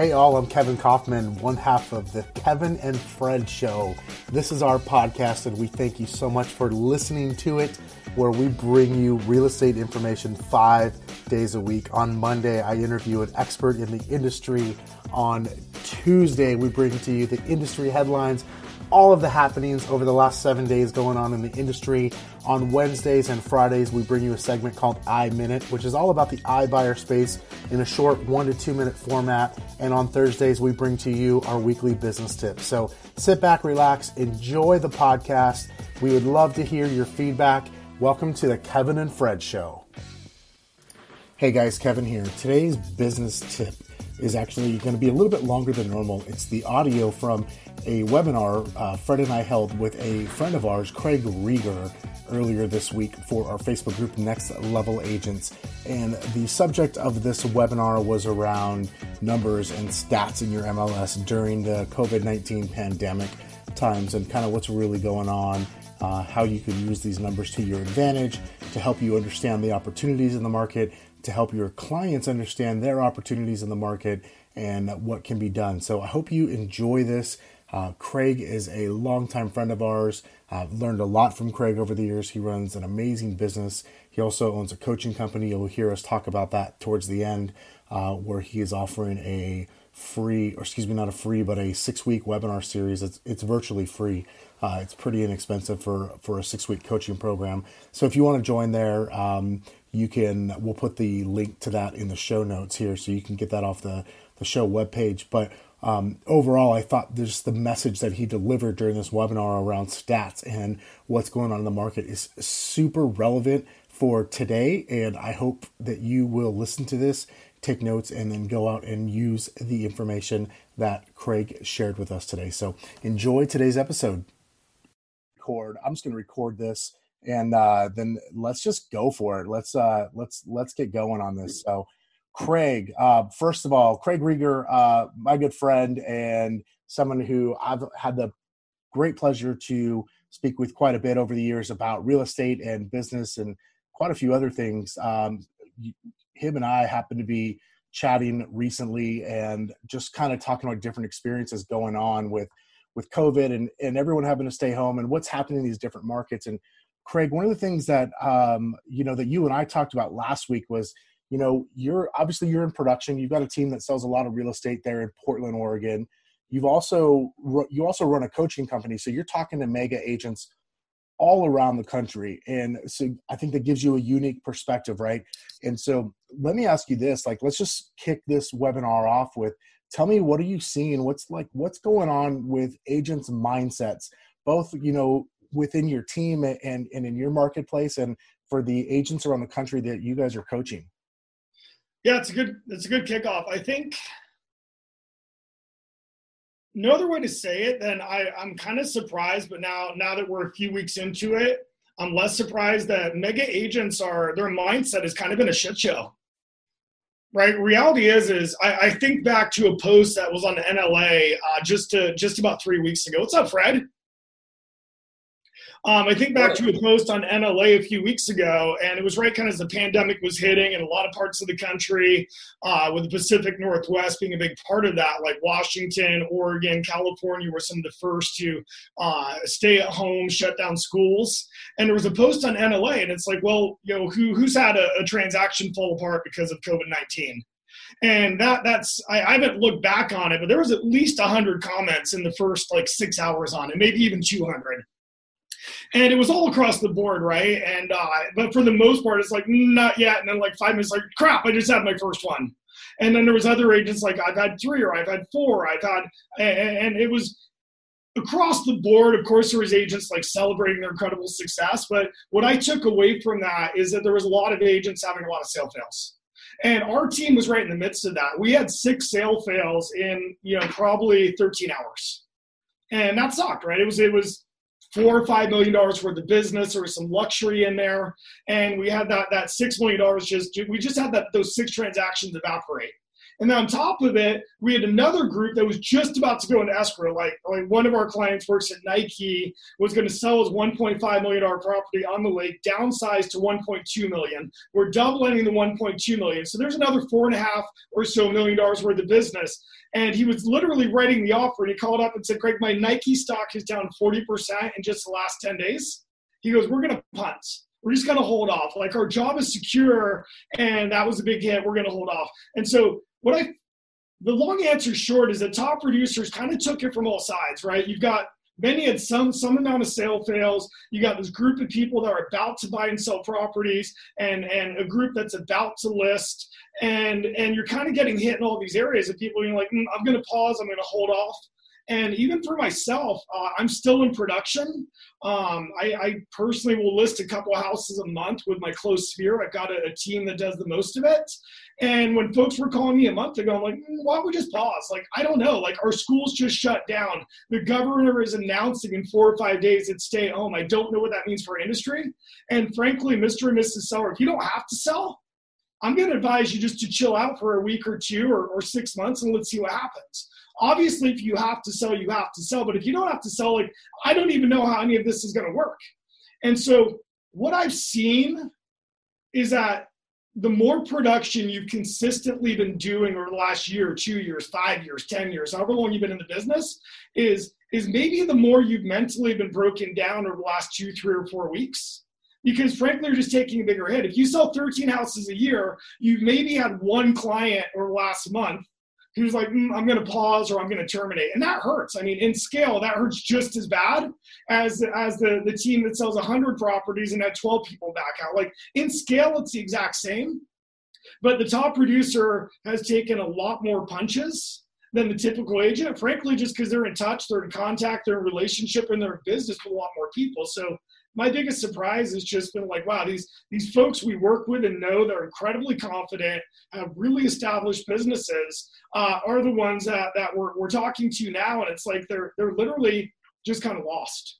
Hey, all, I'm Kevin Kaufman, one half of the Kevin and Fred Show. This is our podcast, and we thank you so much for listening to it, where we bring you real estate information five days a week. On Monday, I interview an expert in the industry. On Tuesday, we bring to you the industry headlines all of the happenings over the last seven days going on in the industry. On Wednesdays and Fridays, we bring you a segment called iMinute, which is all about the iBuyer space in a short one to two minute format. And on Thursdays, we bring to you our weekly business tips. So sit back, relax, enjoy the podcast. We would love to hear your feedback. Welcome to the Kevin and Fred Show. Hey guys, Kevin here. Today's business tip is actually going to be a little bit longer than normal. It's the audio from a webinar uh, Fred and I held with a friend of ours, Craig Reger, earlier this week for our Facebook group Next Level Agents. And the subject of this webinar was around numbers and stats in your MLS during the COVID 19 pandemic times and kind of what's really going on, uh, how you can use these numbers to your advantage to help you understand the opportunities in the market, to help your clients understand their opportunities in the market and what can be done. So I hope you enjoy this. Uh, Craig is a longtime friend of ours. I've learned a lot from Craig over the years. He runs an amazing business. He also owns a coaching company. You'll hear us talk about that towards the end, uh, where he is offering a free, or excuse me, not a free, but a six week webinar series. It's, it's virtually free. Uh, it's pretty inexpensive for, for a six week coaching program. So if you want to join there, um, you can, we'll put the link to that in the show notes here so you can get that off the, the show webpage. But um, overall, I thought just the message that he delivered during this webinar around stats and what's going on in the market is super relevant for today. And I hope that you will listen to this, take notes, and then go out and use the information that Craig shared with us today. So enjoy today's episode. Record. I'm just going to record this, and uh, then let's just go for it. Let's uh, let's let's get going on this. So. Craig, uh, first of all, Craig Reger, uh, my good friend and someone who I've had the great pleasure to speak with quite a bit over the years about real estate and business and quite a few other things. Um, him and I happen to be chatting recently and just kind of talking about different experiences going on with with COVID and, and everyone having to stay home and what's happening in these different markets. And Craig, one of the things that um, you know that you and I talked about last week was you know you're obviously you're in production. You've got a team that sells a lot of real estate there in portland oregon. You've also you also run a coaching company so you're talking to mega agents all around the country and so i think that gives you a unique perspective right? And so let me ask you this like let's just kick this webinar off with tell me what are you seeing? What's like what's going on with agents mindsets both you know within your team and and in your marketplace and for the agents around the country that you guys are coaching yeah, it's a good it's a good kickoff. I think no other way to say it than I, I'm kind of surprised, but now now that we're a few weeks into it, I'm less surprised that mega agents are their mindset has kind of been a shit show. Right. Reality is, is I, I think back to a post that was on the NLA uh, just to just about three weeks ago. What's up, Fred? Um, I think back to a post on NLA a few weeks ago, and it was right kind of as the pandemic was hitting in a lot of parts of the country, uh, with the Pacific Northwest being a big part of that, like Washington, Oregon, California were some of the first to uh, stay at home, shut down schools. And there was a post on NLA, and it's like, well, you know, who, who's had a, a transaction fall apart because of COVID 19? and that that's I, I, haven't looked back on it but there was at least 100 comments in the first like six hours on it maybe even 200 and it was all across the board, right? And uh, but for the most part, it's like not yet. And then like five minutes, like crap, I just had my first one. And then there was other agents like I've had three or I've had four, I've had, and it was across the board. Of course, there was agents like celebrating their incredible success. But what I took away from that is that there was a lot of agents having a lot of sale fails. And our team was right in the midst of that. We had six sale fails in, you know, probably 13 hours. And that sucked, right? It was, it was, four or five million dollars worth of business. Was some luxury in there, and we had that that six million dollars. Just we just had that those six transactions evaporate. And then on top of it, we had another group that was just about to go into escrow. Like, like one of our clients works at Nike, was going to sell his $1.5 million property on the lake, downsized to 1.2 million. We're doubling the 1.2 million. So there's another four and a half or so million dollars worth of business. And he was literally writing the offer and he called up and said, Craig, my Nike stock is down 40% in just the last 10 days. He goes, We're going to punt we're just going to hold off. Like our job is secure, and that was a big hit. We're going to hold off. And so what I the long answer short is that top producers kind of took it from all sides, right? You've got many had some some amount of sale fails. You got this group of people that are about to buy and sell properties, and and a group that's about to list, and and you're kind of getting hit in all these areas of people being like, mm, I'm going to pause, I'm going to hold off. And even for myself, uh, I'm still in production. Um, I, I, personally will list a couple houses a month with my close sphere. I've got a, a, team that does the most of it. And when folks were calling me a month ago, I'm like, mm, why don't we just pause? Like, I don't know. Like, our schools just shut down. The governor is announcing in four or five days that stay home. I don't know what that means for industry. And frankly, Mr. and Mrs. Seller, if you don't have to sell, I'm going to advise you just to chill out for a week or two or, or six months and let's see what happens obviously if you have to sell you have to sell but if you don't have to sell like i don't even know how any of this is going to work and so what i've seen is that the more production you've consistently been doing over the last year two years five years ten years however long you've been in the business is is maybe the more you've mentally been broken down over the last two three or four weeks. Because frankly you're just taking a bigger hit. If you sell 13 houses a year you've maybe had one client or last month he was like, mm, I'm going to pause or I'm going to terminate. And that hurts. I mean, in scale, that hurts just as bad as, as the, the team that sells 100 properties and had 12 people back out. Like in scale, it's the exact same. But the top producer has taken a lot more punches than the typical agent, frankly, just because they're in touch, they're in contact, they're in relationship, and they're in business with a lot more people. So my biggest surprise has just been like, wow, these these folks we work with and know they're incredibly confident, have really established businesses, uh, are the ones that that we're we're talking to now, and it's like they're they're literally just kind of lost.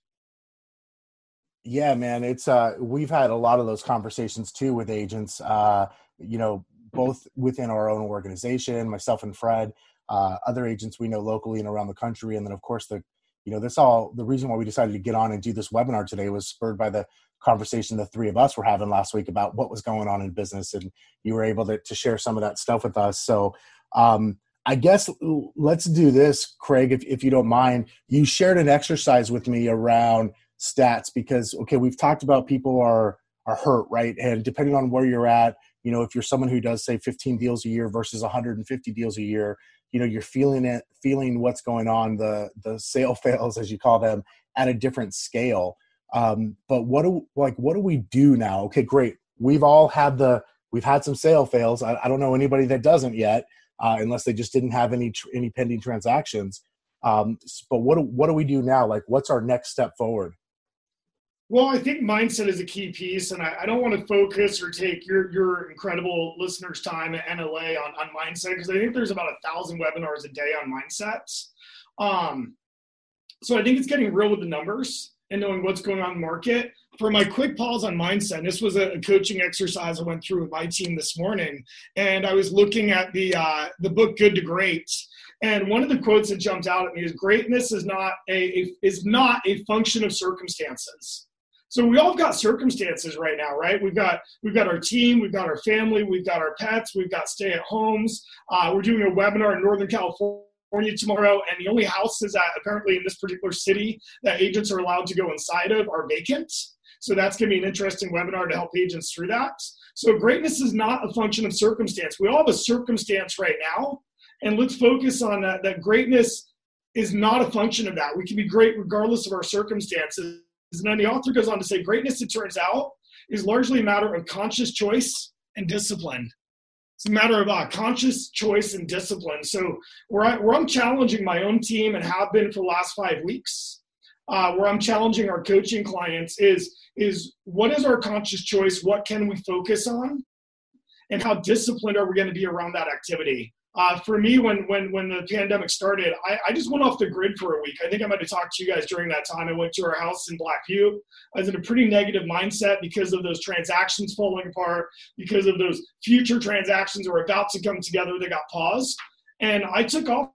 Yeah, man, it's uh, we've had a lot of those conversations too with agents. Uh, you know, both within our own organization, myself and Fred, uh, other agents we know locally and around the country, and then of course the you know this all the reason why we decided to get on and do this webinar today was spurred by the conversation the three of us were having last week about what was going on in business and you were able to, to share some of that stuff with us. So um, i guess let's do this craig if, if you don't mind. You shared an exercise with me around stats because okay we've talked about people are are hurt right? And depending on where you're at you know if you're someone who does say 15 deals a year versus 150 deals a year you know you're feeling it feeling what's going on the the sale fails as you call them at a different scale. Um, but what do like what do we do now? Okay great. We've all had the we've had some sale fails. I, I don't know anybody that doesn't yet uh, unless they just didn't have any any pending transactions. Um, but what do, what do we do now? Like what's our next step forward well, I think mindset is a key piece, and I, I, don't want to focus or take your your incredible listeners' time at NLA on, on mindset because I think there's about a thousand webinars a day on mindsets. Um, so I think it's getting real with the numbers and knowing what's going on in the market. For my quick pause on mindset, this was a, coaching exercise I went through with my team this morning, and I was looking at the uh, the book Good to Great. And one of the quotes that jumped out at me is greatness is not a, a is not a function of circumstances so we all got circumstances right now, right? We've got we've got our team, we've got our family, we've got our pets, we've got stay at homes. Uh, we're doing a webinar in Northern California tomorrow, and the only houses that apparently in this particular city that agents are allowed to go inside of are vacant. So that's going to be an interesting webinar to help agents through that. So greatness is not a function of circumstance. We all have a circumstance right now, and let's focus on that. That greatness is not a function of that. We can be great regardless of our circumstances and then the author goes on to say greatness, it turns out, is largely a matter of conscious choice and discipline. It's a matter of uh, conscious choice and discipline. So, where, I, where I'm challenging my own team and have been for the last five weeks, uh, where I'm challenging our coaching clients is, is what is our conscious choice? What can we focus on? And how disciplined are we going to be around that activity? Uh, for me, when when when the pandemic started, I, I, just went off the grid for a week. I think I might have talked to you guys during that time. I went to our house in Blackview. I was in a pretty negative mindset because of those transactions falling apart, because of those future transactions that were about to come together that got paused. And I took off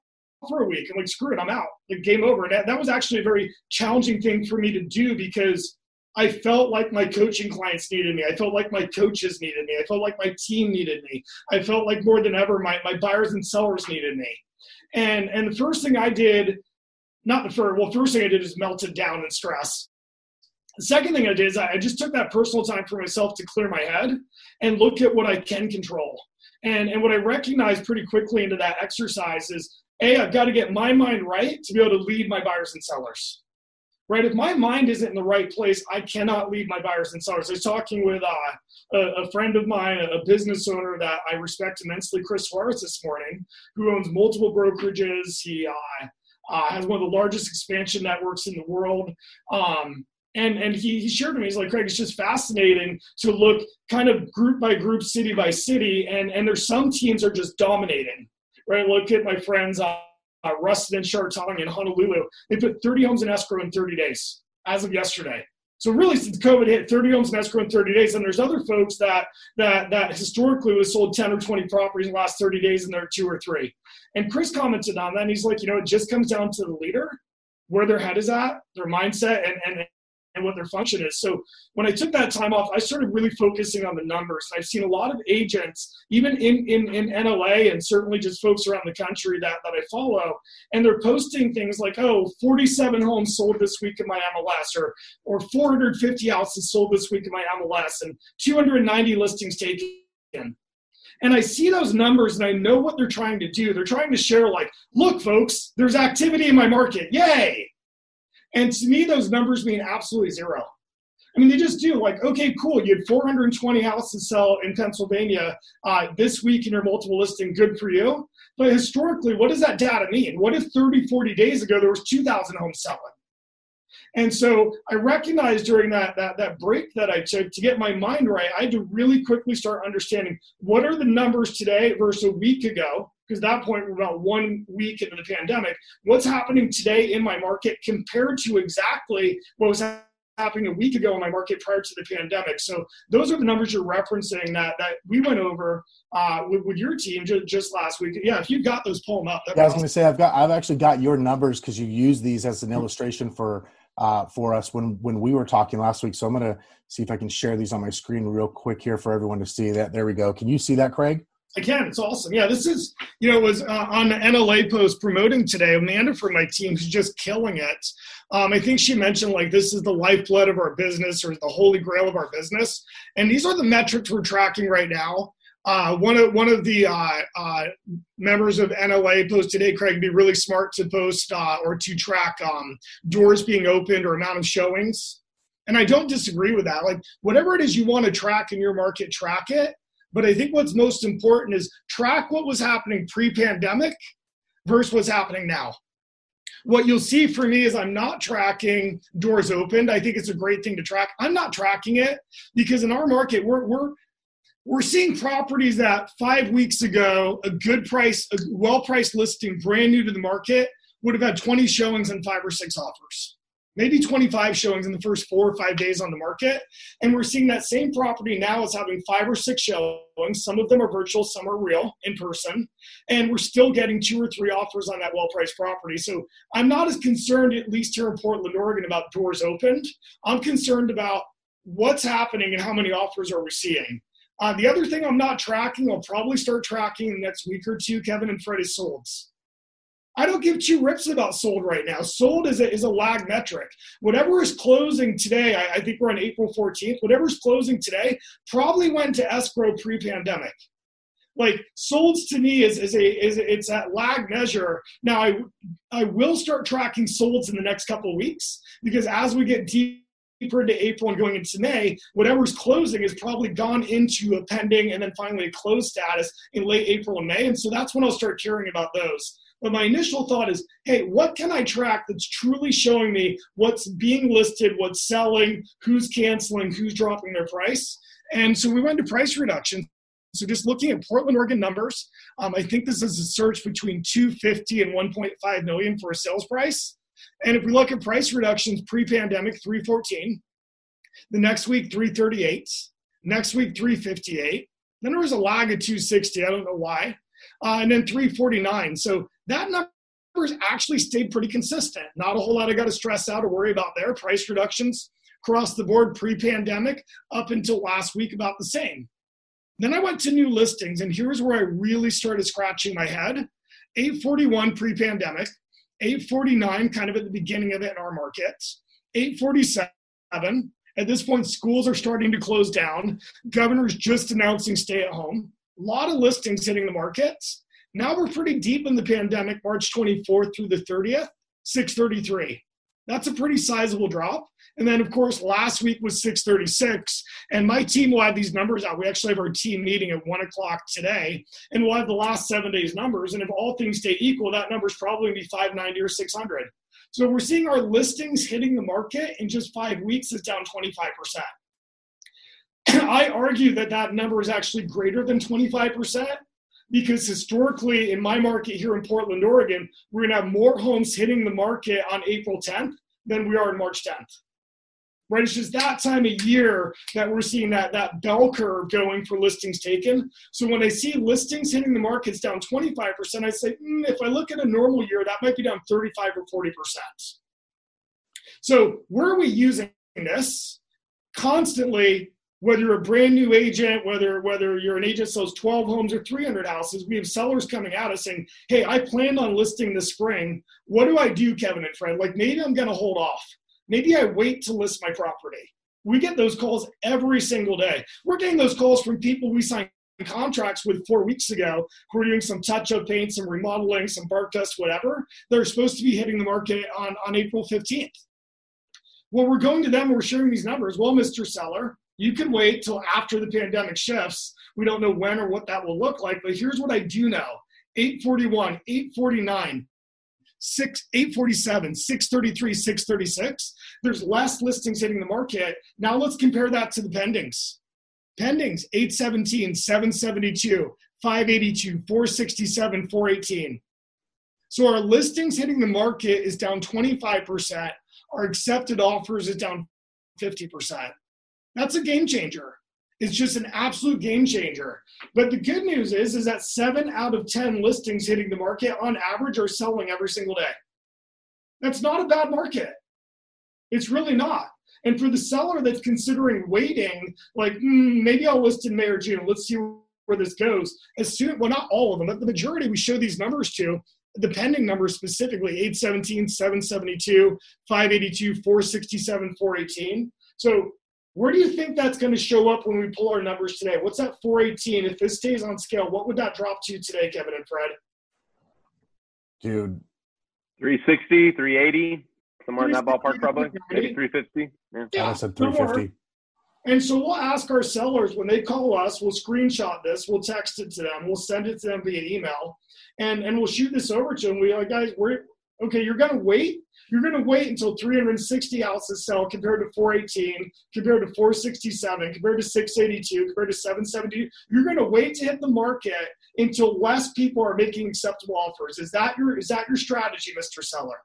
for a week. I'm like, screw it, I'm out. Like game over. And that, that was actually a very challenging thing for me to do because I felt like my coaching clients needed me. I felt like my coaches needed me. I felt like my team needed me. I felt like more than ever my, my buyers and sellers needed me. And and the first thing I did, not the first, well, first thing I did is melted down in stress. The second thing I did is I just took that personal time for myself to clear my head and look at what I can control. And, and what I recognized pretty quickly into that exercise is A, I've got to get my mind right to be able to lead my buyers and sellers right? If my mind isn't in the right place, I cannot lead my buyers and sellers. I was talking with uh, a, a, friend of mine, a business owner that I respect immensely, Chris Suarez, this morning, who owns multiple brokerages. He uh, uh, has one of the largest expansion networks in the world. Um, and and he, he shared with me, he's like, Craig, it's just fascinating to look kind of group by group, city by city, and and there's some teams are just dominating, right? Look at my friends. Uh, uh, and Chartong in Honolulu. They put 30 homes in escrow in 30 days as of yesterday. So really, since COVID hit, 30 homes in escrow in 30 days, and there's other folks that that that historically was sold 10 or 20 properties in the last 30 days, and they're two or three. And Chris commented on that, and he's like, you know, it just comes down to the leader, where their head is at, their mindset, and and and what their function is. So when I took that time off, I started really focusing on the numbers. I've seen a lot of agents, even in, in, in NLA and certainly just folks around the country that, that I follow, and they're posting things like, oh, 47 homes sold this week in my MLS, or, or 450 houses sold this week in my MLS, and 290 listings taken. And I see those numbers and I know what they're trying to do. They're trying to share, like, look, folks, there's activity in my market. Yay! And to me, those numbers mean absolutely zero. I mean, they just do. Like, okay, cool. You had 420 houses sell in Pennsylvania uh, this week in your multiple listing. Good for you. But historically, what does that data mean? What if 30, 40 days ago there was 2,000 homes selling? And so I recognized during that, that, that break that I took to get my mind right, I had to really quickly start understanding what are the numbers today versus a week ago, because at that point we're about one week into the pandemic. What's happening today in my market compared to exactly what was happening a week ago in my market prior to the pandemic. So those are the numbers you're referencing that that we went over uh, with, with, your team just, just, last week. Yeah, if you've got those, pull them up. Yeah, I was going to say I've got I've actually got your numbers because you use these as an illustration for uh, for us when when we were talking last week. So I'm going to see if I can share these on my screen real quick here for everyone to see that. There we go. Can you see that, Craig? Can. It's awesome. Yeah, this is you know it was uh, on the NLA post promoting today. Amanda from my team is just killing it. Um, I think she mentioned like this is the lifeblood of our business or the holy grail of our business, and these are the metrics we're tracking right now. Uh, one of one of the uh, uh, members of NLA posted today, Craig, be really smart to post uh, or to track um, doors being opened or amount of showings. And I don't disagree with that. Like whatever it is you want to track in your market, track it. But I think what's most important is track what was happening pre-pandemic versus what's happening now. What you'll see for me is I'm not tracking doors opened. I think it's a great thing to track. I'm not tracking it because in our market, we're we're we're seeing properties that five weeks ago, a good price, a well priced listing, brand new to the market, would have had 20 showings and five or six offers. Maybe 25 showings in the first four or five days on the market. And we're seeing that same property now is having five or six showings. Some of them are virtual, some are real in person. And we're still getting two or three offers on that well priced property. So I'm not as concerned, at least here in Portland, Oregon, about doors opened. I'm concerned about what's happening and how many offers are we seeing. Uh, the other thing I'm not tracking, I'll probably start tracking in the next week or two, Kevin and Fred is solds. I don't give two rips about sold right now. Sold is a, is a lag metric. Whatever is closing today, I, I think we're on April 14th, whatever's closing today probably went to escrow pre pandemic. Like solds to me is, is a is it's that lag measure. Now I I will start tracking solds in the next couple of weeks because as we get deep deeper into April and going into May, whatever's closing is probably gone into a pending and then finally a closed status in late April and May. And so that's when I'll start caring about those. But my initial thought is, hey, what can I track that's truly showing me what's being listed, what's selling, who's canceling, who's dropping their price? And so we went to price reduction. So just looking at Portland, Oregon numbers, um, I think this is a search between 250 and 1.5 million for a sales price. And if we look at price reductions pre-pandemic, 314. The next week, 338. Next week, 358. Then there was a lag of 260. I don't know why. Uh, and then 349. So that number has actually stayed pretty consistent. Not a whole lot I got to stress out or worry about there. Price reductions across the board pre-pandemic up until last week about the same. Then I went to new listings, and here's where I really started scratching my head. 841 pre-pandemic, 849 kind of at the beginning of it in our markets, 847. At this point, schools are starting to close down. Governor's just announcing stay at home. A lot of listings hitting the markets. Now we're pretty deep in the pandemic, March 24th through the 30th, 633. That's a pretty sizable drop. And then, of course, last week was 636. And my team will have these numbers out. We actually have our team meeting at 1 o'clock today. And we'll have the last seven days' numbers. And if all things stay equal, that number is probably going to be 590 or 600. So we're seeing our listings hitting the market in just five weeks is down 25%. I argue that that number is actually greater than 25% because historically in my market here in Portland, Oregon, we're going to have more homes hitting the market on April 10th than we are on March 10th. Right, it's just that time of year that we're seeing that that bell curve going for listings taken. So when I see listings hitting the markets down 25%, I say, mm, if I look at a normal year, that might be down 35 or 40%. So where are we using this? Constantly whether you're a brand new agent, whether whether you're an agent sells 12 homes or 300 houses, we have sellers coming at us saying, "Hey, I planned on listing this spring. What do I do, Kevin and Fred? Like maybe I'm going to hold off. Maybe I wait to list my property." We get those calls every single day. We're getting those calls from people we signed contracts with four weeks ago who are doing some touch-up paint, some remodeling, some bark dust, whatever. They're supposed to be hitting the market on, on April 15th. Well, we're going to them, we're sharing these numbers. Well, Mr. Seller, you can wait till after the pandemic shifts. We don't know when or what that will look like, but here's what I do know 841, 849, 6, 847, 633, 636. There's less listings hitting the market. Now let's compare that to the pendings. Pendings 817, 772, 582, 467, 418. So our listings hitting the market is down 25%. Our accepted offers is down 50%. That's a game changer. It's just an absolute game changer. But the good news is, is that seven out of 10 listings hitting the market on average are selling every single day. That's not a bad market. It's really not. And for the seller that's considering waiting, like mm, maybe I'll list in May or June. Let's see where this goes. As soon, well, not all of them, but the majority we show these numbers to, the pending numbers specifically 817, 772, 582, 467, 418. So where do you think that's going to show up when we pull our numbers today? What's that 418? If this stays on scale, what would that drop to today, Kevin and Fred? Dude. 360, 380, somewhere in that ballpark, probably. Maybe 350. Yeah, yeah I said 350. And so we'll ask our sellers when they call us, we'll screenshot this, we'll text it to them, we'll send it to them via email, and, and we'll shoot this over to them. We like, guys, we're okay, you're gonna wait you're going to wait until 360 ounces sell compared to 418, compared to 467, compared to 682, compared to 770. You're going to wait to hit the market until less people are making acceptable offers. Is that your is that your strategy, Mr. Seller?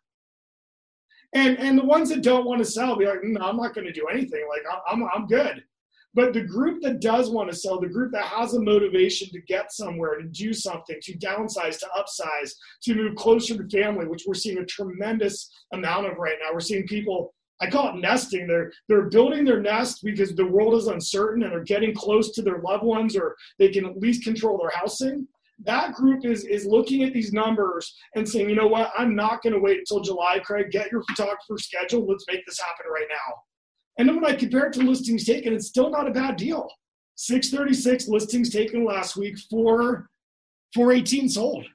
And and the ones that don't want to sell, be like, no, I'm not going to do anything. Like I'm I'm good. But the group that does want to sell, the group that has a motivation to get somewhere, to do something, to downsize, to upsize, to move closer to family, which we're seeing a tremendous amount of right now. We're seeing people, I call it nesting. They're they're building their nest because the world is uncertain and they're getting close to their loved ones or they can at least control their housing. That group is is looking at these numbers and saying, you know what, I'm not going to wait until July, Craig. Get your photographer scheduled. Let's make this happen right now. And then when I compare it to listings taken, it's still not a bad deal. 636 listings taken last week, four, 418 sold.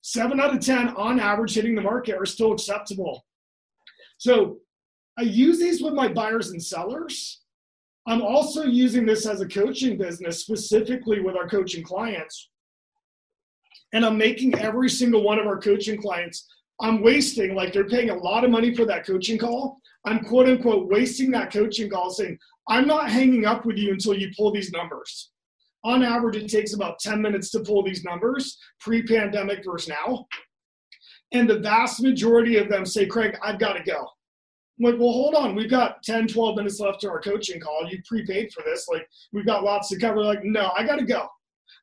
Seven out of 10 on average hitting the market are still acceptable. So I use these with my buyers and sellers. I'm also using this as a coaching business, specifically with our coaching clients. And I'm making every single one of our coaching clients, I'm wasting, like they're paying a lot of money for that coaching call. I'm quote unquote wasting that coaching call saying, I'm not hanging up with you until you pull these numbers. on average, it takes about 10 minutes to pull these numbers pre pandemic versus now. And the vast majority of them say, Craig, I've got to go. I'm like, well, hold on. We've got 10, 12 minutes left to our coaching call. You prepaid for this. Like, we've got lots to cover. Like, no, I got to go.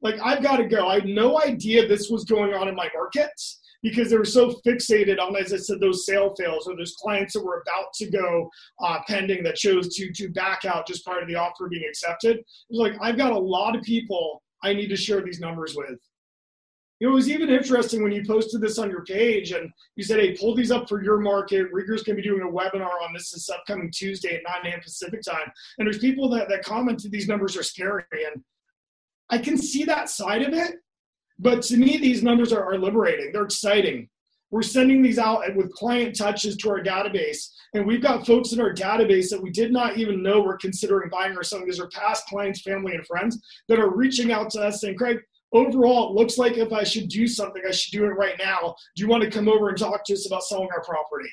Like, I've got to go. I had no idea this was going on in my markets because they were so fixated on, as I said, those sale fails or those clients that were about to go uh, pending that chose to to back out just prior to the offer being accepted. It was like I've got a lot of people I need to share these numbers with. It was even interesting when you posted this on your page and you said, hey, pull these up for your market. Reger's going to be doing a webinar on this this upcoming Tuesday at 9 a.m. Pacific time. And there's people that, that commented these numbers are scary. And I can see that side of it. But to me, these numbers are, are liberating. They're exciting. We're sending these out with client touches to our database. And we've got folks in our database that we did not even know were considering buying or selling. These are past clients, family, and friends that are reaching out to us saying, Craig, overall, it looks like if I should do something, I should do it right now. Do you want to come over and talk to us about selling our property?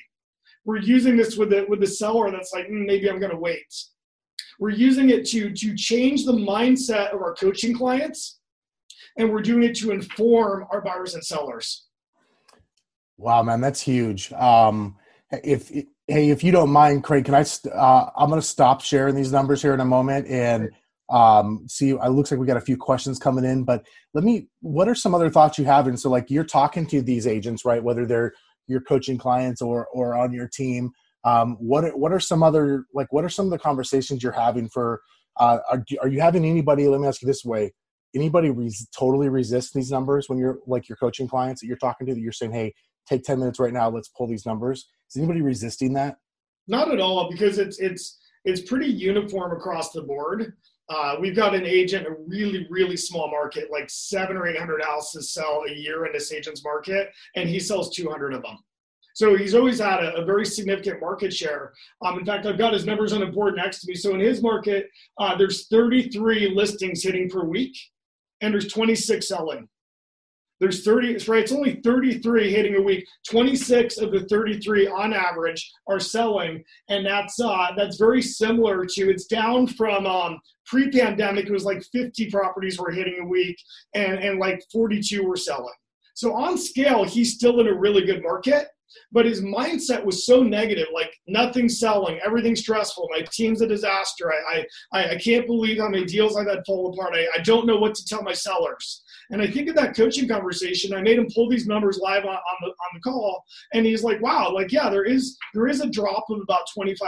We're using this with the with the seller that's like, mm, maybe I'm going to wait. We're using it to to change the mindset of our coaching clients and we're doing it to inform our buyers and sellers. Wow, man, that's huge. Um, if hey, if you don't mind, Craig, can I? Uh, I'm going to stop sharing these numbers here in a moment and um, see. It looks like we got a few questions coming in, but let me. What are some other thoughts you have? And so, like, you're talking to these agents, right? Whether they're your coaching clients or or on your team. Um, what are, what are some other like? What are some of the conversations you're having for? Uh, are, are you having anybody? Let me ask you this way: anybody res- totally resist these numbers when you're like your coaching clients that you're talking to that you're saying hey take 10 minutes right now let's pull these numbers. Is anybody resisting that? Not at all because it's it's it's pretty uniform across the board. Uh, we've got an agent a really really small market like seven or eight hundred houses sell a year in this agent's market and he sells 200 of them. So he's always had a, a very significant market share. Um, in fact, I've got his numbers on the board next to me. So in his market, uh, there's 33 listings hitting per week and there's 26 selling. There's 30, right? It's only 33 hitting a week. 26 of the 33 on average are selling, and that's uh, that's very similar to. It's down from um, pre-pandemic. It was like 50 properties were hitting a week, and and like 42 were selling. So on scale, he's still in a really good market but his mindset was so negative like nothing's selling everything's stressful my team's a disaster i i, I can't believe how many deals i've had fall apart I, I don't know what to tell my sellers. And i think of that coaching conversation i made him pull these numbers live on, on the on the call and he's like wow like yeah there is there is a drop of about 25%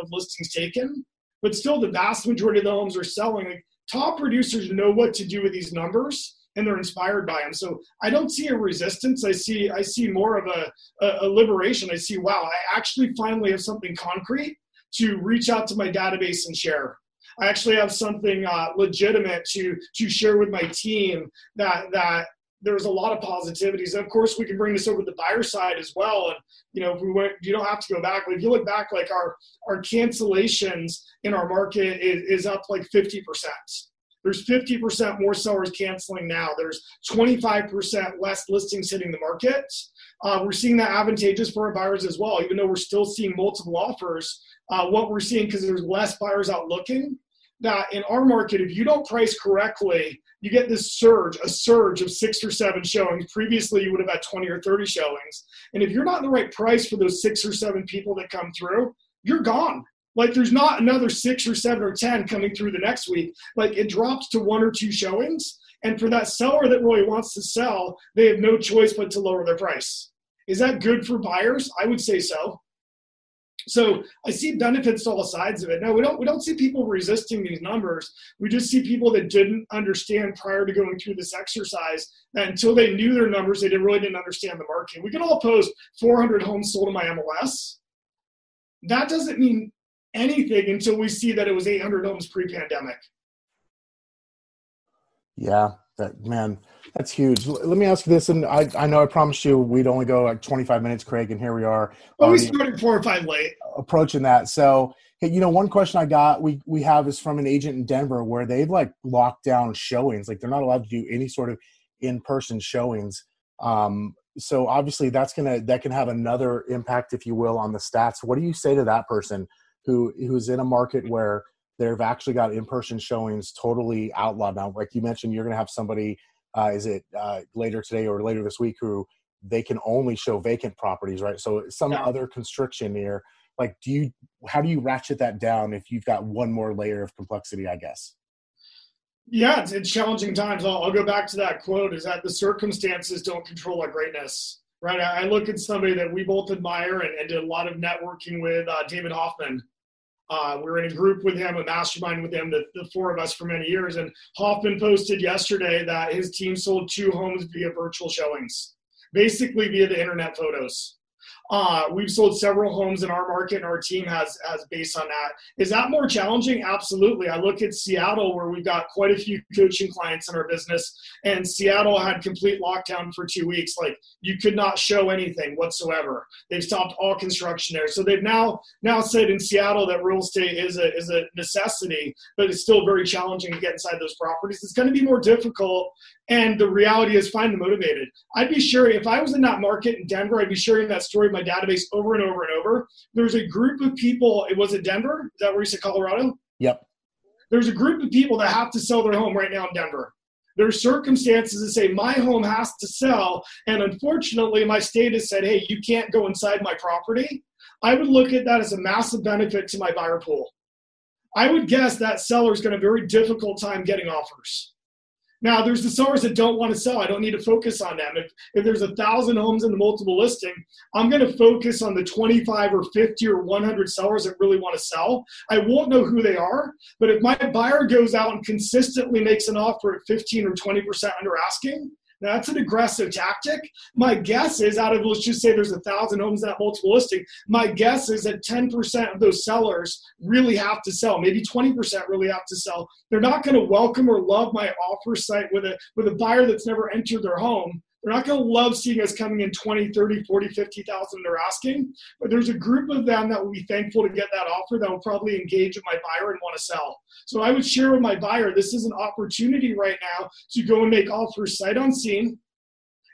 of listings taken but still the vast majority of the homes are selling. Like top producers know what to do with these numbers and they're inspired by him. So I don't see a resistance. I see I see more of a, a, a liberation. I see wow, I actually finally have something concrete to reach out to my database and share. I actually have something uh, legitimate to to share with my team that that there's a lot of positivities. And of course, we can bring this over to the buyer side as well. And you know, if we went, you don't have to go back. But if you look back, like our our cancellations in our market is, is up like 50 percent. There's 50% more sellers canceling now. There's 25% less listings hitting the market. Uh, we're seeing that advantageous for our buyers as well, even though we're still seeing multiple offers. Uh, what we're seeing, because there's less buyers out looking, that in our market, if you don't price correctly, you get this surge, a surge of six or seven showings. Previously, you would have had 20 or 30 showings. And if you're not in the right price for those six or seven people that come through, you're gone. Like there's not another six or seven or 10 coming through the next week. Like it drops to one or two showings. And for that seller that really wants to sell, they have no choice but to lower their price. Is that good for buyers? I would say so. So I see benefits to all sides of it. No, we don't we don't see people resisting these numbers. We just see people that didn't understand prior to going through this exercise that until they knew their numbers, they didn't really didn't understand the market. We can all post 400 homes sold in my MLS. That doesn't mean anything until we see that it was 800 homes pre-pandemic. Yeah, that man, that's huge. Let me ask you this, and I, I know I promised you we'd only go like 25 minutes, Craig, and here we are. Well, we started four or five late. Approaching that, so hey, you know, one question I got we we have is from an agent in Denver where they've like locked down showings, like they're not allowed to do any sort of in-person showings. Um, so obviously that's gonna that can have another impact, if you will, on the stats. What do you say to that person? Who who's in a market where they've actually got in-person showings totally outlawed now. Like you mentioned, you're going to have somebody. Uh, is it uh, later today or later this week who they can only show vacant properties, right? So some yeah. other constriction here. Like, do you? How do you ratchet that down if you've got one more layer of complexity? I guess. Yeah, it's, it's challenging times. I'll, I'll, go back to that quote: "Is that the circumstances don't control our greatness." Right. I, I look at somebody that we both admire and, and did a lot of networking with, uh, David Hoffman. Uh, we're in a group with him, a mastermind with him, the, the four of us for many years. And Hoffman posted yesterday that his team sold two homes via virtual showings, basically via the internet photos. Uh, we've sold several homes in our market, and our team has has based on that. Is that more challenging? Absolutely. I look at Seattle, where we've got quite a few coaching clients in our business, and Seattle had complete lockdown for two weeks. Like you could not show anything whatsoever. They've stopped all construction there. So they've now now said in Seattle that real estate is a is a necessity, but it's still very challenging to get inside those properties. It's going to be more difficult and the reality is, find the motivated. I'd be sure if I was in that market in Denver, I'd be sharing that story my database over and over and over. There's a group of people, it was it Denver? Is that where you said Colorado? Yep. There's a group of people that have to sell their home right now in Denver. There's circumstances that say my home has to sell, and unfortunately, my state has said, hey, you can't go inside my property. I would look at that as a massive benefit to my buyer pool. I would guess that seller is going to have a very difficult time getting offers now, there's the sellers that don't want to sell. I don't need to focus on them. If, if there's a thousand homes in the multiple listing, I'm going to focus on the 25 or 50 or 100 sellers that really want to sell. I won't know who they are, but if my buyer goes out and consistently makes an offer at 15 or 20% under asking, that's an aggressive tactic. My guess is out of, let's just say there's a thousand homes that multiple listing, my guess is that 10% of those sellers really have to sell. Maybe 20% really have to sell. They're not going to welcome or love my offer site with a, with a buyer that's never entered their home. They're not going to love seeing us coming in 20, 30, 40, 50,000 they're asking, but there's a group of them that will be thankful to get that offer that will probably engage with my buyer and want to sell. So I would share with my buyer, this is an opportunity right now to go and make offers sight unseen.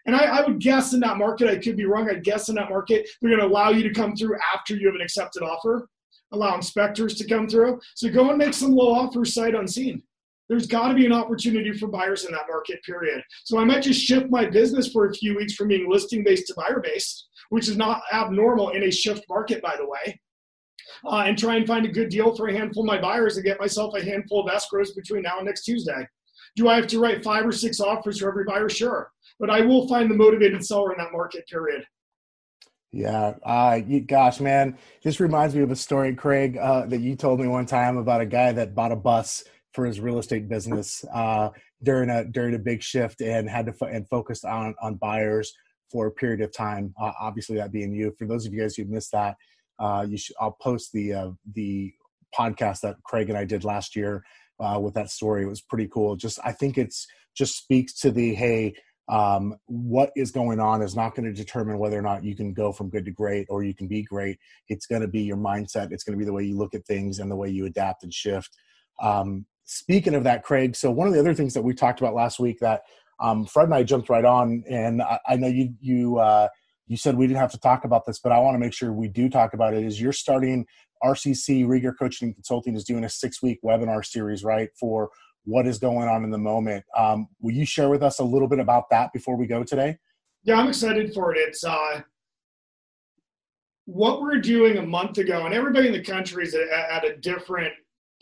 And I, I would guess in that market, I could be wrong, I'd guess in that market, they're going to allow you to come through after you have an accepted offer, allow inspectors to come through. So go and make some low offers sight unseen there's got to be an opportunity for buyers in that market, period. So I might just shift my business for a few weeks from being listing based to buyer based, which is not abnormal in a shift market, by the way. Uh, and try and find a good deal for a handful of my buyers and get myself a handful of escrows between now and next Tuesday. Do I have to write five or six offers for every buyer? Sure. But I will find the motivated seller in that market, period. Yeah, uh, you, gosh, man, this reminds me of a story, Craig, uh, that you told me one time about a guy that bought a bus for his real estate business uh, during a during a big shift and had to fo- and focused on on buyers for a period of time. Uh, obviously, that being you. For those of you guys who missed that, uh, you should, I'll post the uh, the podcast that Craig and I did last year uh, with that story. It was pretty cool. Just I think it's just speaks to the hey. Um, what is going on is not going to determine whether or not you can go from good to great or you can be great. It's going to be your mindset. It's going to be the way you look at things and the way you adapt and shift. Um, speaking of that, Craig, so one of the other things that we talked about last week that um, Fred and I jumped right on, and I, I know you you uh, you said we didn't have to talk about this, but I want to make sure we do talk about it. Is you're starting RCC Reger Coaching and Consulting is doing a six week webinar series, right, for what is going on in the moment. Um, will you share with us a little bit about that before we go today? Yeah, I'm excited for it. It's uh, what we're doing a month ago, and everybody in the country is at a different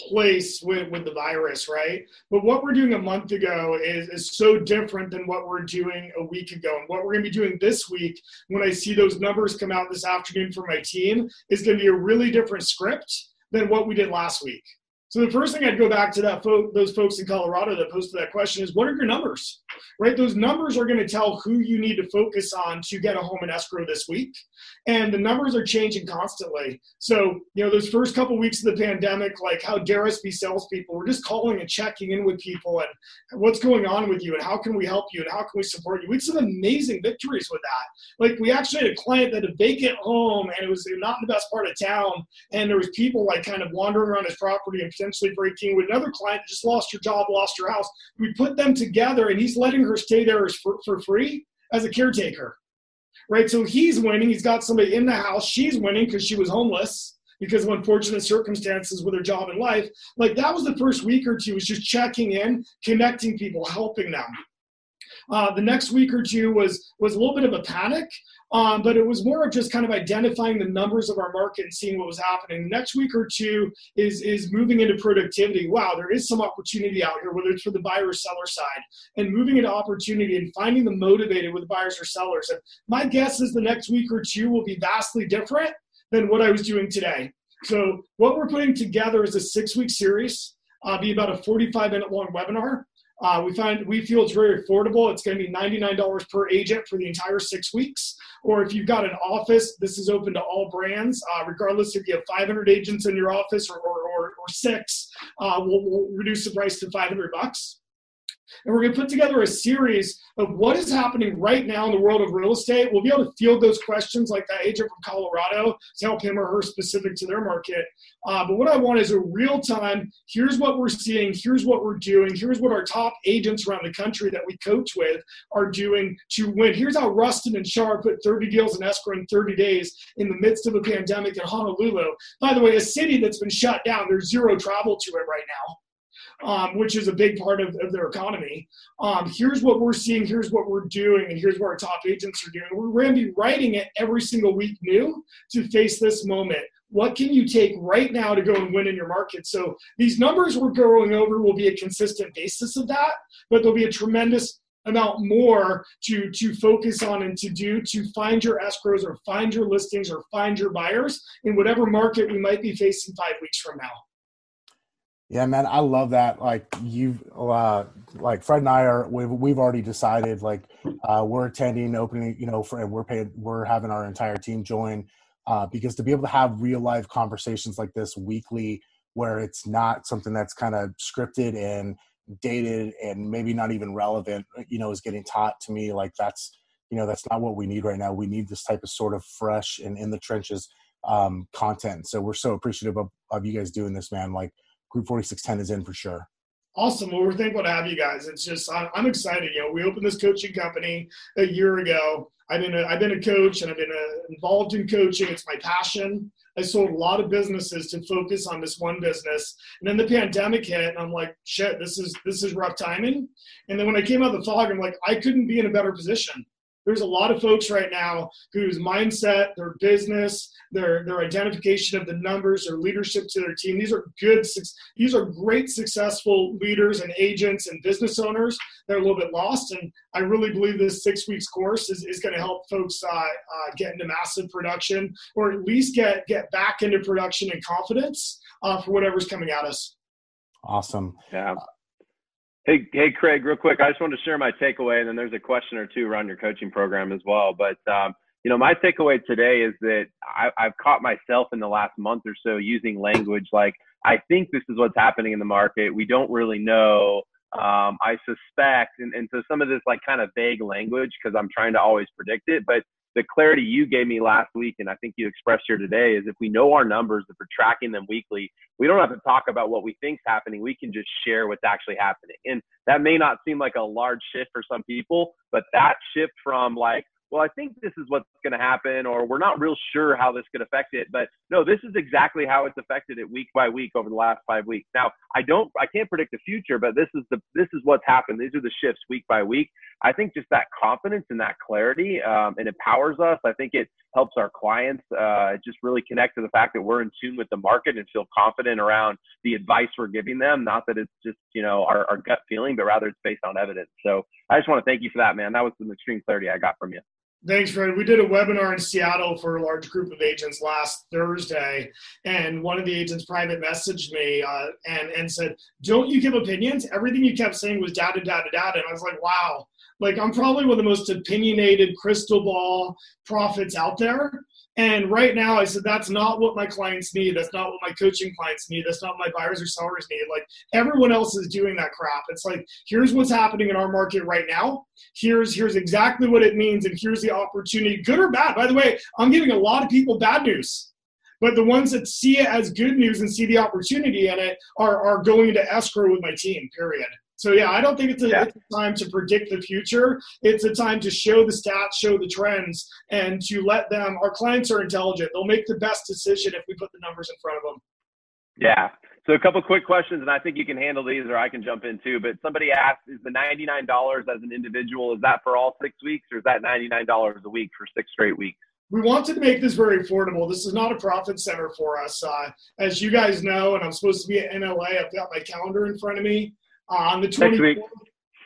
place with, with the virus, right? But what we're doing a month ago is, is so different than what we're doing a week ago. And what we're going to be doing this week, when I see those numbers come out this afternoon for my team, is going to be a really different script than what we did last week. So the first thing I'd go back to that fo- those folks in Colorado that posted that question is, what are your numbers? Right, those numbers are going to tell who you need to focus on to get a home in escrow this week, and the numbers are changing constantly. So you know, those first couple weeks of the pandemic, like how dare us be salespeople? We're just calling and checking in with people and what's going on with you and how can we help you and how can we support you. We had some amazing victories with that. Like we actually had a client that had a vacant home and it was not in the best part of town, and there was people like kind of wandering around his property and potentially breaking with another client just lost your job, lost your house. We put them together, and he's letting her stay there for, for free as a caretaker. Right? So he's winning. He's got somebody in the house. She's winning because she was homeless. because of unfortunate circumstances with her job and life. Like that was the first week or two was just checking in, connecting people, helping them. Uh, the next week or two was was a little bit of a panic, um, but it was more of just kind of identifying the numbers of our market and seeing what was happening. Next week or two is is moving into productivity. Wow, there is some opportunity out here, whether it's for the buyer or seller side, and moving into opportunity and finding the motivated with buyers or sellers. And my guess is the next week or two will be vastly different than what I was doing today. So what we're putting together is a six week series. Uh, be about a 45 minute long webinar uh, we find we feel it's very affordable. It's going to be $99 per agent for the entire six weeks. Or if you've got an office, this is open to all brands, uh, regardless if you have 500 agents in your office or, or, or, or six. Uh, we'll, we'll reduce the price to 500 bucks. And we're going to put together a series of what is happening right now in the world of real estate. We'll be able to field those questions like that agent from Colorado to help him or her specific to their market. Uh, but what I want is a real time here's what we're seeing, here's what we're doing, here's what our top agents around the country that we coach with are doing to win. Here's how Rustin and Shar put 30 deals in escrow in 30 days in the midst of a pandemic in Honolulu. By the way, a city that's been shut down, there's zero travel to it right now um, which is a big part of, of their economy. Um, here's what we're seeing, here's what we're doing, and here's what our top agents are doing. We're going to be writing it every single week new to face this moment. What can you take right now to go and win in your market? So these numbers we're going over will be a consistent basis of that, but there'll be a tremendous amount more to to focus on and to do to find your escrows or find your listings or find your buyers in whatever market we might be facing five weeks from now. Yeah, man, I love that. Like you've, uh, like Fred and I are, we've, we've already decided like uh, we're attending opening, you know, for, and we're paid, we're having our entire team join uh, because to be able to have real life conversations like this weekly, where it's not something that's kind of scripted and dated and maybe not even relevant, you know, is getting taught to me. Like that's, you know, that's not what we need right now. We need this type of sort of fresh and in the trenches um, content. So we're so appreciative of, of you guys doing this, man. Like Group 4610 is in for sure. Awesome. Well, we're thankful to have you guys. It's just I'm, excited. You know, we opened this coaching company a year ago. I've been a, I've been a coach and I've been a, uh, involved in coaching. It's my passion. I sold a lot of businesses to focus on this one business, and then the pandemic hit, and I'm like, shit, this is this is rough timing. And then when I came out of the fog, I'm like, I couldn't be in a better position there's a lot of folks right now whose mindset, their business, their their identification of the numbers, their leadership to their team. These are good. These are great, successful leaders and agents and business owners. They're a little bit lost, and I really believe this six weeks course is, is going to help folks uh, uh, get into massive production, or at least get get back into production and confidence uh, for whatever's coming at us. Awesome. Yeah. Hey, hey, Craig, real quick. I just wanted to share my takeaway, and then there's a question or two around your coaching program as well. But um, you know, my takeaway today is that I, I've caught myself in the last month or so using language like, "I think this is what's happening in the market. We don't really know. Um, I suspect," and, and so some of this like kind of vague language because I'm trying to always predict it, but the clarity you gave me last week, and I think you expressed here today, is if we know our numbers, if we're tracking them weekly, we don't have to talk about what we think's happening. We can just share what's actually happening. And that may not seem like a large shift for some people, but that shift from like, well, I think this is what's going to happen, or we're not real sure how this could affect it. But no, this is exactly how it's affected it week by week over the last five weeks. Now, I don't, I can't predict the future, but this is the, this is what's happened. These are the shifts week by week. I think just that confidence and that clarity, um, it empowers us. I think it helps our clients uh, just really connect to the fact that we're in tune with the market and feel confident around the advice we're giving them. Not that it's just you know our, our gut feeling, but rather it's based on evidence. So I just want to thank you for that, man. That was some extreme clarity I got from you. Thanks, Fred. We did a webinar in Seattle for a large group of agents last Thursday, and one of the agents private messaged me uh, and and said, "Don't you give opinions? Everything you kept saying was data, data, data." And I was like, "Wow, like I'm probably one of the most opinionated crystal ball prophets out there." And right now, I said, that's not what my clients need. That's not what my coaching clients need. That's not my buyers or sellers need. Like everyone else is doing that crap. It's like, here's what's happening in our market right now. Here's here's exactly what it means, and here's the opportunity, good or bad. By the way, I'm giving a lot of people bad news. But the ones that see it as good news and see the opportunity in it are, are going into escrow with my team, period. So yeah, I don't think it's a, yeah. it's a, time to predict the future. It's a time to show the stats, show the trends, and to let them. Our clients are intelligent; they'll make the best decision if we put the numbers in front of them. Yeah. So a couple quick questions, and I think you can handle these, or I can jump in too. But somebody asked, "Is the ninety-nine dollars as an individual? Is that for all six weeks, or is that ninety-nine dollars a week for six straight weeks?" we wanted to make this very affordable. This is not a profit center for us. Uh, as you guys know, and I'm supposed to be at NLA, I've got my calendar in front of me. Uh, on the 24th,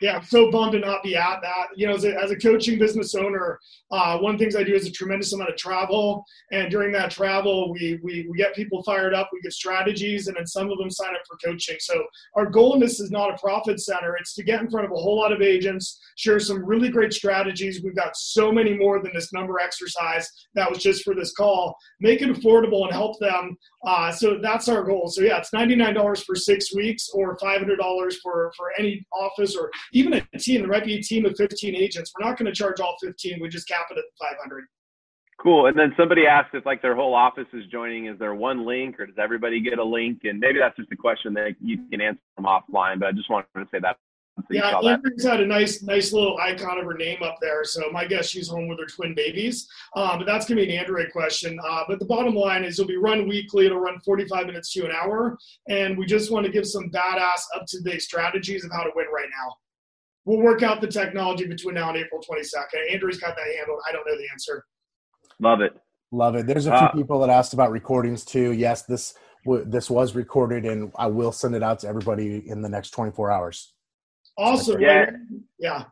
yeah, I'm so bummed to not be at that. You know, as a, as a coaching business owner, uh, one of the things I do is a tremendous amount of travel. And during that travel, we, we, we get people fired up, we get strategies, and then some of them sign up for coaching. So our goal in this is not a profit center. It's to get in front of a whole lot of agents, share some really great strategies. We've got so many more than this number exercise that was just for this call. Make it affordable and help them. Uh, so that's our goal. So yeah, it's $99 for six weeks or $500 for, for any office or even a team, there might be a team of 15 agents. We're not going to charge all 15. We just cap it at 500. Cool. And then somebody asked if like their whole office is joining. Is there one link, or does everybody get a link? And maybe that's just a question that you can answer from offline. But I just wanted to say that. So yeah, Amber's had a nice, nice little icon of her name up there. So my guess she's home with her twin babies. Uh, but that's gonna be an Andrea question. Uh, but the bottom line is it'll be run weekly. It'll run 45 minutes to an hour, and we just want to give some badass, up to date strategies of how to win right now we'll work out the technology between now and April 22nd. Andrew's got that handled. I don't know the answer. Love it. Love it. There's a few uh, people that asked about recordings too. Yes, this w- this was recorded, and I will send it out to everybody in the next 24 hours. Awesome. Yeah. Yeah.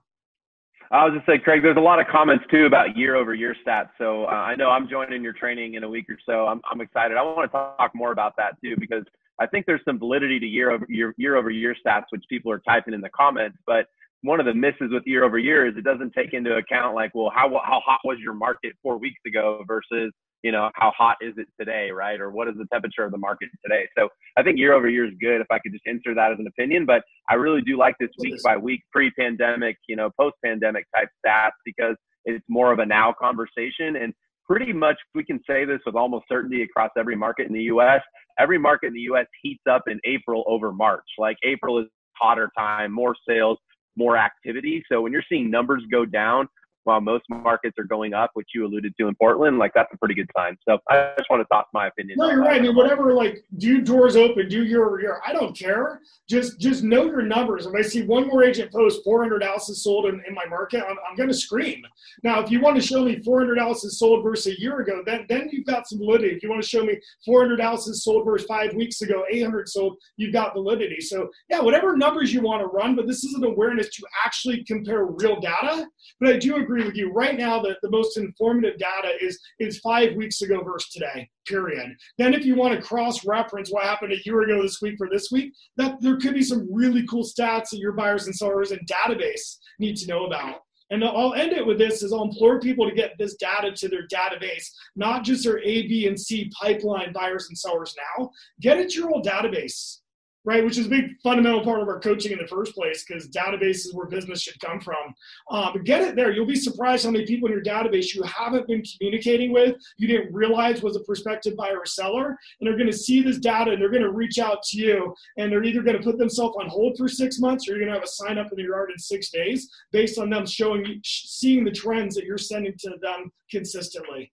I was just saying, Craig, there's a lot of comments too about year over year stats. So uh, I know I'm joining your training in a week or so. I'm, I'm excited. I want to talk more about that too because I think there's some validity to year over year, year over year stats, which people are typing in the comments. But one of the misses with year over year is it doesn't take into account like, well, how how hot was your market four weeks ago versus you know how hot is it today, right? Or what is the temperature of the market today? So I think year over year is good if I could just insert that as an opinion, but I really do like this week by week, pre-pandemic, you know, post-pandemic type stats because it's more of a now conversation and pretty much we can say this with almost certainty across every market in the US. Every market in the US heats up in April over March. Like April is hotter time, more sales, more activity. So when you're seeing numbers go down, while most markets are going up, which you alluded to in Portland, like that's a pretty good sign. So I just want to toss my opinion. No, you're right. I mean, whatever, like, do doors open, do year over year. I don't care. Just just know your numbers. If I see one more agent post 400 houses sold in, in my market, I'm, I'm going to scream. Now, if you want to show me 400 houses sold versus a year ago, then then you've got some validity. If you want to show me 400 houses sold versus five weeks ago, 800 sold, you've got validity. So yeah, whatever numbers you want to run, but this is an awareness to actually compare real data. But I do agree agree with you. Right now, the, the most informative data is is five weeks ago versus today. Period. Then, if you want to cross reference what happened a year ago this week for this week, that there could be some really cool stats that your buyers and sellers and database need to know about. And I'll end it with this: is I'll implore people to get this data to their database, not just their A, B, and C pipeline buyers and sellers. Now, get it to your old database right? Which is a big fundamental part of our coaching in the first place because databases where business should come from. But get it there. You'll be surprised how many people in your database you haven't been communicating with, you didn't realize was a prospective buyer or seller, and they're going to see this data and they're going to reach out to you, and they're either going to put themselves on hold for six months or you're going to have a sign up in your yard in six days based on them showing, seeing the trends that you're sending to them consistently.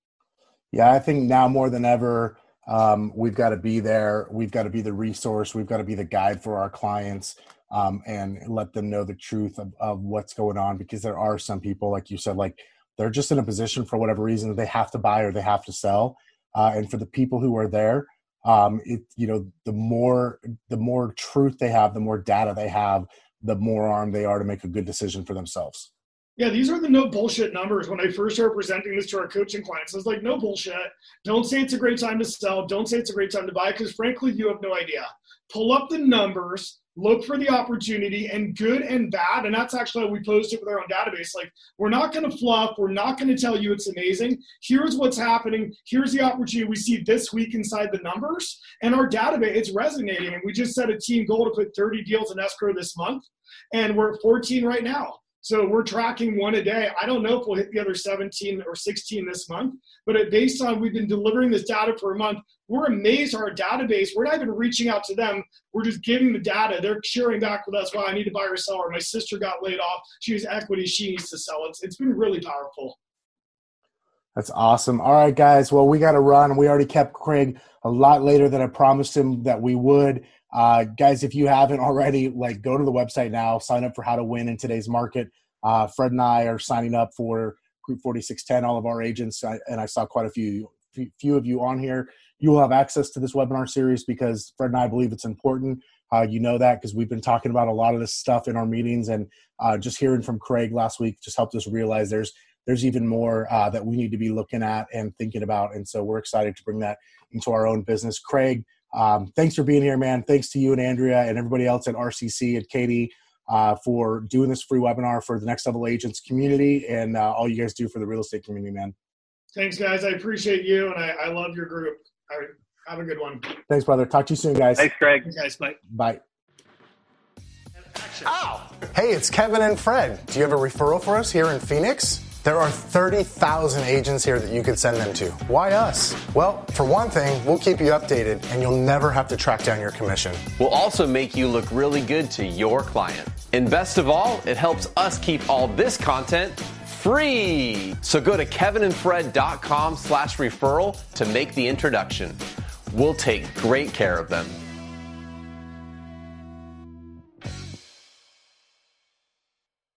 Yeah, I think now more than ever um, we've got to be there. We've got to be the resource. We've got to be the guide for our clients um, and let them know the truth of, of what's going on because there are some people, like you said, like they're just in a position for whatever reason that they have to buy or they have to sell. Uh, and for the people who are there, um, it you know the more the more truth they have, the more data they have, the more armed they are to make a good decision for themselves. Yeah, these are the no bullshit numbers. When I first started presenting this to our coaching clients, I was like, no bullshit. Don't say it's a great time to sell. Don't say it's a great time to buy because, frankly, you have no idea. Pull up the numbers, look for the opportunity, and good and bad. And that's actually how we post it with our own database. Like, we're not going to fluff. We're not going to tell you it's amazing. Here's what's happening. Here's the opportunity we see this week inside the numbers. And our database, it's resonating. And we just set a team goal to put 30 deals in escrow this month. And we're at 14 right now So we're tracking one a day. I don't know if we'll hit the other 17 or 16 this month, but based on we've been delivering this data for a month, we're amazed our database. We're not even reaching out to them. We're just giving the data. They're sharing back with us. Well, I need to buy or sell, or my sister got laid off. She has equity. She needs to sell. It's it's been really powerful. That's awesome. All right, guys. Well, we got to run. We already kept Craig a lot later than I promised him that we would. Uh, guys, if you haven't already, like go to the website now, sign up for how to win in today's market. Uh, Fred and I are signing up for Group 4610, all of our agents, and I saw quite a few few of you on here. You will have access to this webinar series because Fred and I believe it's important. Uh, you know that because we've been talking about a lot of this stuff in our meetings, and uh, just hearing from Craig last week just helped us realize there's there's even more uh, that we need to be looking at and thinking about. And so we're excited to bring that into our own business. Craig, um, thanks for being here, man. Thanks to you and Andrea and everybody else at RCC and Katie uh, for doing this free webinar for the Next Level Agents community and uh, all you guys do for the real estate community, man. Thanks, guys. I appreciate you and I, I love your group. have a good one. Thanks, brother. Talk to you soon, guys. Thanks, Craig. Thanks, guys. Bye. Bye. Ow! Hey, it's Kevin and Fred. Do you have a referral for us here in Phoenix? There are 30,000 agents here that you could send them to. Why us? Well, for one thing, we'll keep you updated and you'll never have to track down your commission. We'll also make you look really good to your client. And best of all, it helps us keep all this content free. So go to kevinandfred.com slash referral to make the introduction. We'll take great care of them.